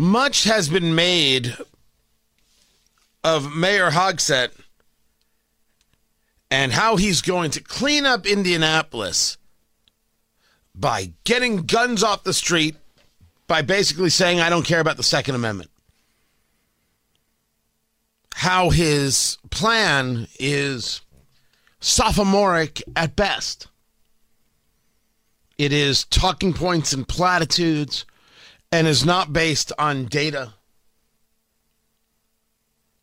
Much has been made of Mayor Hogsett and how he's going to clean up Indianapolis by getting guns off the street by basically saying, I don't care about the Second Amendment. How his plan is sophomoric at best. It is talking points and platitudes and is not based on data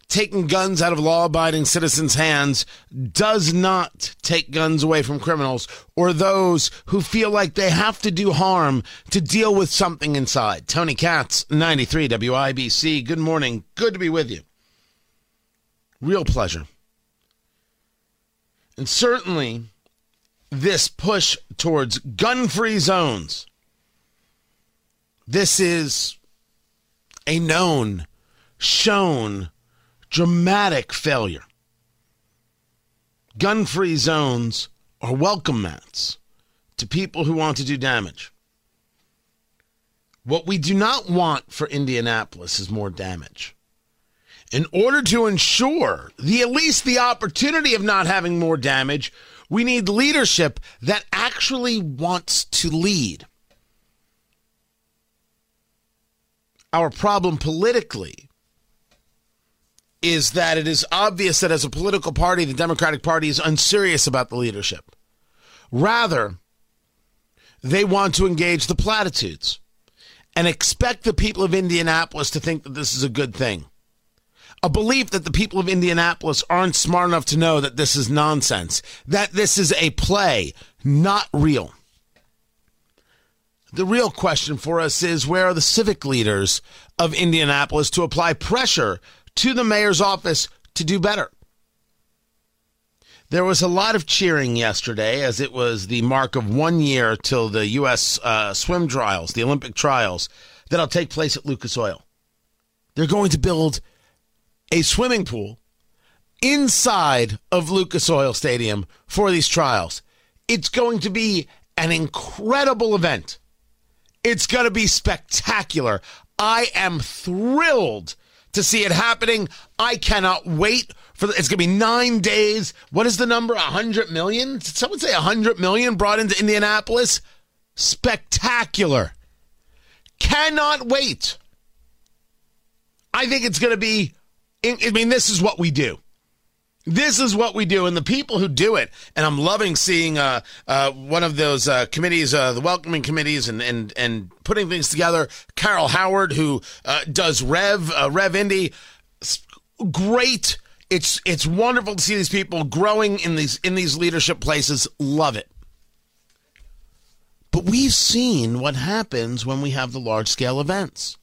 taking guns out of law abiding citizens' hands does not take guns away from criminals or those who feel like they have to do harm to deal with something inside. Tony Katz, 93 WIBC. Good morning. Good to be with you. Real pleasure. And certainly, this push towards gun free zones. This is a known, shown, dramatic failure. Gun free zones are welcome mats to people who want to do damage. What we do not want for Indianapolis is more damage. In order to ensure the at least the opportunity of not having more damage, we need leadership that actually wants to lead. Our problem politically is that it is obvious that as a political party, the Democratic Party is unserious about the leadership. Rather, they want to engage the platitudes and expect the people of Indianapolis to think that this is a good thing. A belief that the people of Indianapolis aren't smart enough to know that this is nonsense, that this is a play, not real. The real question for us is where are the civic leaders of Indianapolis to apply pressure to the mayor's office to do better. There was a lot of cheering yesterday as it was the mark of one year till the U.S. Uh, swim trials, the Olympic trials, that'll take place at Lucas Oil. They're going to build a swimming pool inside of Lucas Oil Stadium for these trials. It's going to be an incredible event. It's going to be spectacular. I am thrilled to see it happening. I cannot wait for the, it's going to be nine days. What is the number? A hundred million? Did someone say a hundred million brought into Indianapolis? Spectacular. Cannot wait. I think it's going to be. I mean, this is what we do. This is what we do, and the people who do it, and I'm loving seeing uh, uh, one of those uh, committees, uh, the welcoming committees, and and and putting things together. Carol Howard, who uh, does Rev uh, Rev Indy, great. It's it's wonderful to see these people growing in these in these leadership places. Love it. But we've seen what happens when we have the large scale events.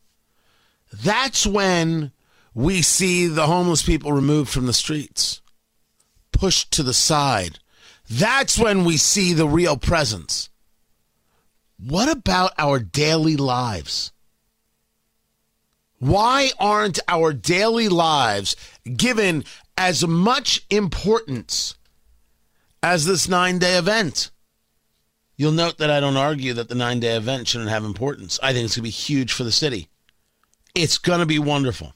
That's when we see the homeless people removed from the streets pushed to the side. That's when we see the real presence. What about our daily lives? Why aren't our daily lives given as much importance as this nine day event? You'll note that I don't argue that the nine day event shouldn't have importance. I think it's going to be huge for the city. It's going to be wonderful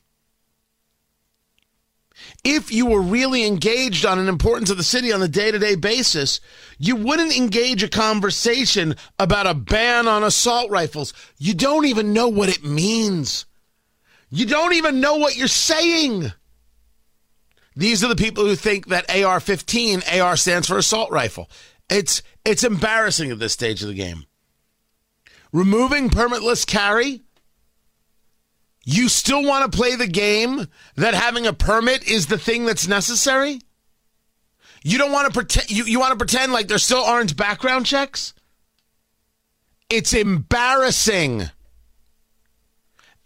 if you were really engaged on an importance of the city on a day to day basis, you wouldn't engage a conversation about a ban on assault rifles. You don't even know what it means. You don't even know what you're saying. These are the people who think that AR 15, AR stands for assault rifle. It's, it's embarrassing at this stage of the game. Removing permitless carry you still want to play the game that having a permit is the thing that's necessary? You don't want to pretend you, you want to pretend like there still aren't background checks? It's embarrassing.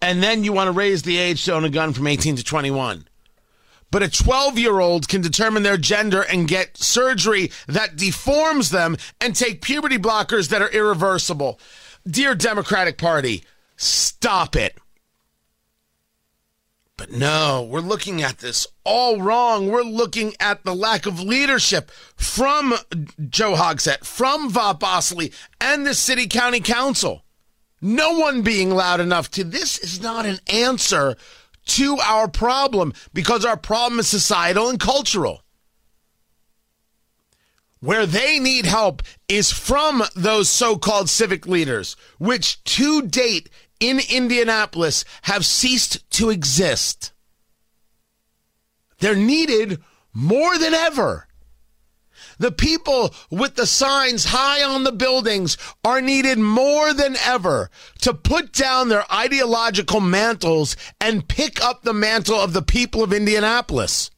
And then you want to raise the age to own a gun from 18 to 21. But a 12 year old can determine their gender and get surgery that deforms them and take puberty blockers that are irreversible. Dear Democratic Party, stop it. But no, we're looking at this all wrong. We're looking at the lack of leadership from Joe Hogsett, from Vop Osili, and the city county council. No one being loud enough to this is not an answer to our problem because our problem is societal and cultural. Where they need help is from those so called civic leaders, which to date in Indianapolis have ceased to exist. They're needed more than ever. The people with the signs high on the buildings are needed more than ever to put down their ideological mantles and pick up the mantle of the people of Indianapolis.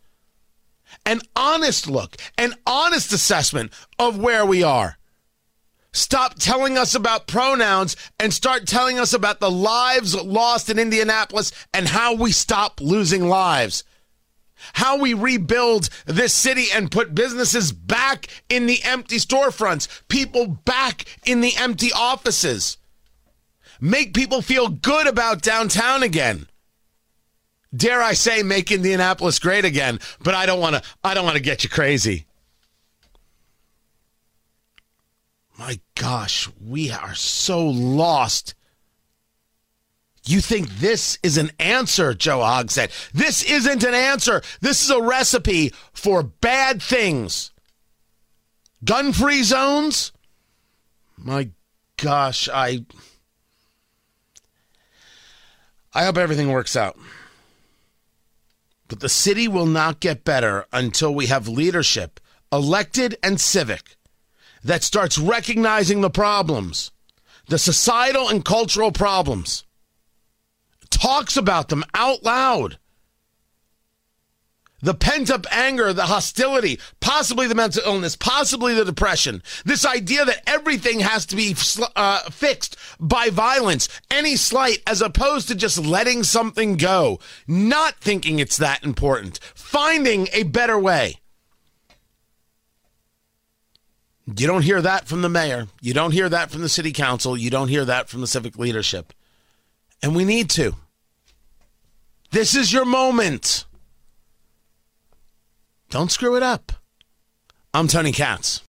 An honest look, an honest assessment of where we are. Stop telling us about pronouns and start telling us about the lives lost in Indianapolis and how we stop losing lives. How we rebuild this city and put businesses back in the empty storefronts, people back in the empty offices. Make people feel good about downtown again. Dare I say make Indianapolis great again, but I don't want to I don't want to get you crazy. My gosh, we are so lost. You think this is an answer, Joe Hogsett. This isn't an answer. This is a recipe for bad things. Gun free zones? My gosh, I. I hope everything works out. But the city will not get better until we have leadership, elected and civic, that starts recognizing the problems, the societal and cultural problems, talks about them out loud. The pent up anger, the hostility, possibly the mental illness, possibly the depression. This idea that everything has to be uh, fixed by violence, any slight, as opposed to just letting something go, not thinking it's that important, finding a better way. You don't hear that from the mayor. You don't hear that from the city council. You don't hear that from the civic leadership. And we need to. This is your moment. Don't screw it up. I'm Tony Katz.